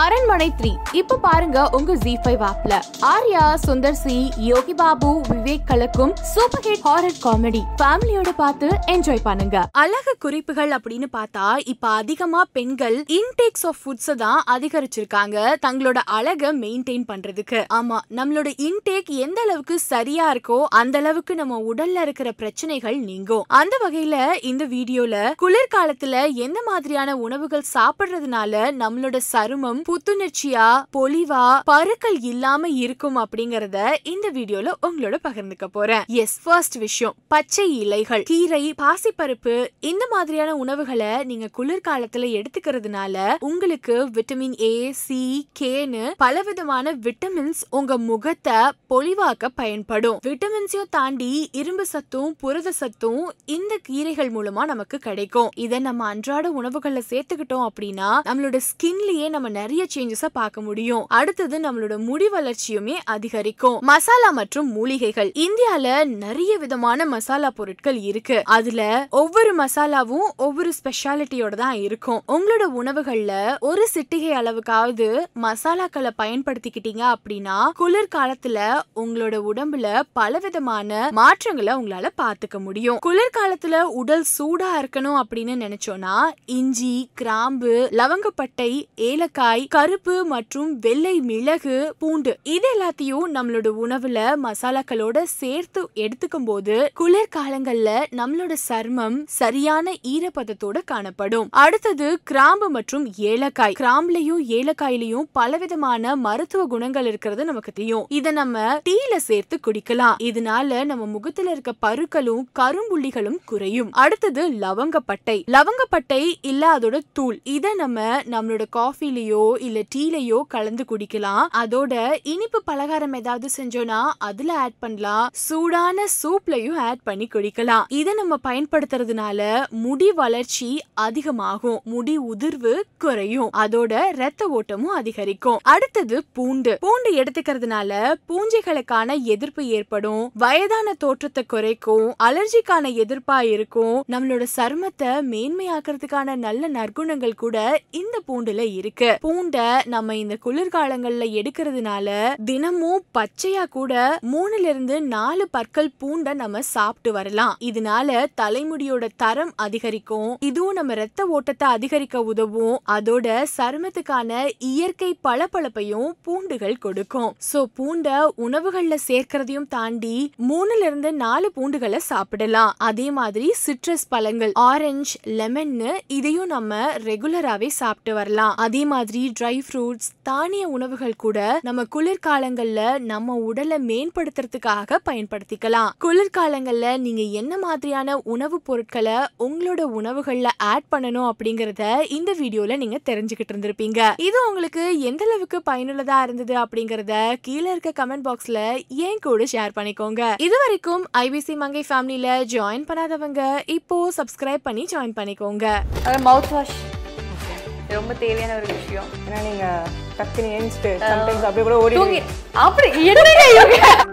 அரண்மனை த்ரீ. இப்ப பாருங்க உங்க ஜி ஃபைவ் ஆப்ல ஆர்யா சுந்தர் சி யோகி பாபு விவேக் கலக்கும் சூப்பர் ஹிட் ஹாரர் காமெடி ஃபேமிலியோட பார்த்து என்ஜாய் பண்ணுங்க. அழகு குறிப்புகள் அப்படின்னு பார்த்தா இப்ப அதிகமா பெண்கள் இன்டேக்ஸ் ஆஃப் ஃபுட்ஸ் தான் அதிகரிச்சிருக்காங்க. தங்களோட அழக மெயின்டைன் பண்றதுக்கு. ஆமா நம்மளோட இன்டேக் எந்த அளவுக்கு சரியா இருக்கோ அந்த அளவுக்கு நம்ம உடல்ல இருக்கிற பிரச்சனைகள் நீங்கும். அந்த வகையில இந்த வீடியோல குளிர்காலத்துல எந்த மாதிரியான உணவுகள் சாப்பிடுறதுனால நம்மளோட சருமம் புத்துணர்ச்சியா பொலிவா பருக்கள் இல்லாம இருக்கும் அப்படிங்கறத இந்த வீடியோல உங்களோட பகிர்ந்துக்க போறேன். எஸ் ஃபர்ஸ்ட் விஷயம் பச்சை இலைகள் கீரை பாசிப்பருப்பு இந்த மாதிரியான உணவுகளை நீங்க குளிர்காலத்துல எடுத்துக்கிறதுனால உங்களுக்கு விட்டமின் ஏ சி கேன்னு பலவிதமான விட்டமின்ஸ் உங்க முகத்தை பொலிவாக்க பயன்படும். விட்டமின்ஸையும் தாண்டி இரும்பு சத்தும் புரத சத்தும் இந்த கீரைகள் மூலமா நமக்கு கிடைக்கும். இதை நம்ம அன்றாட உணவுகள்ல சேர்த்துக்கிட்டோம் அப்படின்னா நம்மளோட ஸ்கின்லயே நம்ம நிறைய நிறைய சேஞ்சஸ பார்க்க முடியும். அடுத்தது நம்மளோட முடி வளர்ச்சியுமே அதிகரிக்கும். மசாலா மற்றும் மூலிகைகள். இந்தியால நிறைய விதமான மசாலா பொருட்கள் இருக்கு. அதுல ஒவ்வொரு மசாலாவும் ஒவ்வொரு ஸ்பெஷாலிட்டியோட தான் இருக்கும். உங்களோட உணவுகள்ல ஒரு சிட்டிகை அளவுக்காவது மசாலாக்களை பயன்படுத்திக்கிட்டீங்க அப்படின்னா குளிர்காலத்துல உங்களோட உடம்புல பலவிதமான மாற்றங்களை உங்களால பாத்துக்க முடியும். குளிர் காலத்துல உடல் சூடா இருக்கணும் அப்படின்னு நினைச்சோம்னா இஞ்சி கிராம்பு லவங்கப்பட்டை ஏலக்காய் கருப்பு மற்றும் வெள்ளை மிளகு பூண்டு. இது எல்லாத்தையும் நம்மளோட உணவுல மசாலாக்களோட சேர்த்து எடுத்துக்கும் போது குளிர்காலங்கள்ல நம்மளோட சர்மம் சரியான ஈரப்பதத்தோட காணப்படும். அடுத்தது கிராம்பு மற்றும் ஏலக்காய். கிராம்புலயும் ஏலக்காயிலையும் பலவிதமான மருத்துவ குணங்கள் இருக்கிறது நமக்கு தெரியும். இத நம்ம டீல சேர்த்து குடிக்கலாம். இதனால நம்ம முகத்துல இருக்க பருக்களும் கரும்புள்ளிகளும் குறையும். அடுத்தது லவங்கப்பட்டை. லவங்கப்பட்டை இல்ல அதோட தூள். இத நம்ம நம்மளோட காஃபிலேயோ இல்ல டீலயோ கலந்து குடிக்கலாம். அதோட இனிப்பு பலகாரம் ஏதாவது செஞ்சோம்னா அதுல ஆட் பண்ணலாம். சூடான சூப்லயும் ஆட் பண்ணி குடிக்கலாம். இதை நம்ம பயன்படுத்துறதுனால முடி வளர்ச்சி அதிகமாகும். முடி உதிர்வு குறையும். அதோட ரத்த ஓட்டமும் அதிகரிக்கும். அடுத்தது பூண்டு. பூண்டு எடுத்துக்கிறதுனால பூஞ்சைகளுக்கான எதிர்ப்பு ஏற்படும். வயதான தோற்றத்தை குறைக்கும். அலர்ஜிக்கான எதிர்ப்பா இருக்கும். நம்மளோட சருமத்தை மேன்மையாக்குறதுக்கான நல்ல நற்குணங்கள் கூட இந்த பூண்டுல இருக்கு. பூண்டு நம்ம இந்த குளிர்காலங்கள்ல எடுக்கிறதுனால தினமும் பச்சையா கூட மூணுல இருந்து நாலு பற்கள் பூண்டை நம்ம சாப்பிட்டு வரலாம். இதனால தலைமுடியோட தரம் அதிகரிக்கும். இதுவும் நம்ம ரத்த ஓட்டத்தை அதிகரிக்க உதவும். அதோட சருமத்துக்கான இயற்கை பளபளப்பையும் பூண்டுகள் கொடுக்கும். சோ பூண்டை உணவுகள்ல சேர்க்கறதையும் தாண்டி மூணுல இருந்து நாலு பூண்டுகளை சாப்பிடலாம். அதே மாதிரி சிட்ரஸ் பழங்கள் ஆரஞ்சு லெமன்னு இதையும் நம்ம ரெகுலராவே சாப்பிட்டு வரலாம். அதே மாதிரி ட்ரை ஃப்ரூட்ஸ் தானிய உணவுகள் கூட நம்ம குளிர்காலங்கள்ல நம்ம உடலை மேம்படுத்துறதுக்காக பயன்படுத்திக்கலாம். குளிர்காலங்கள்ல நீங்க என்ன மாதிரியான உணவுப் பொருட்களை உங்களோட உணவுகள்ல ஆட் பண்ணணும் அப்படிங்கறத இந்த வீடியோல நீங்க தெரிஞ்சுக்கிட்டு இருந்திருப்பீங்க. இது உங்களுக்கு எந்த அளவுக்கு பயனுள்ளதா இருந்தது அப்படிங்கறத கீழே இருக்க கமெண்ட் பாக்ஸ்ல ஏன் கூட ஷேர் பண்ணிக்கோங்க. இது வரைக்கும் ஐபிசி மங்கை ஃபேமிலியில ஜாயின் பண்ணாதவங்க இப்போ சப்ஸ்கிரைப் பண்ணி ஜாயின் பண்ணிக்கோங்க. மவுத் வாஷ் ரொம்ப தேவையான ஒரு விஷயம். ஏன்னா நீங்க டக்குன்னு ஏஞ்சிட்டு சம்டைம்ஸ் அப்படியே கூட ஓடி அப்படி என்னங்க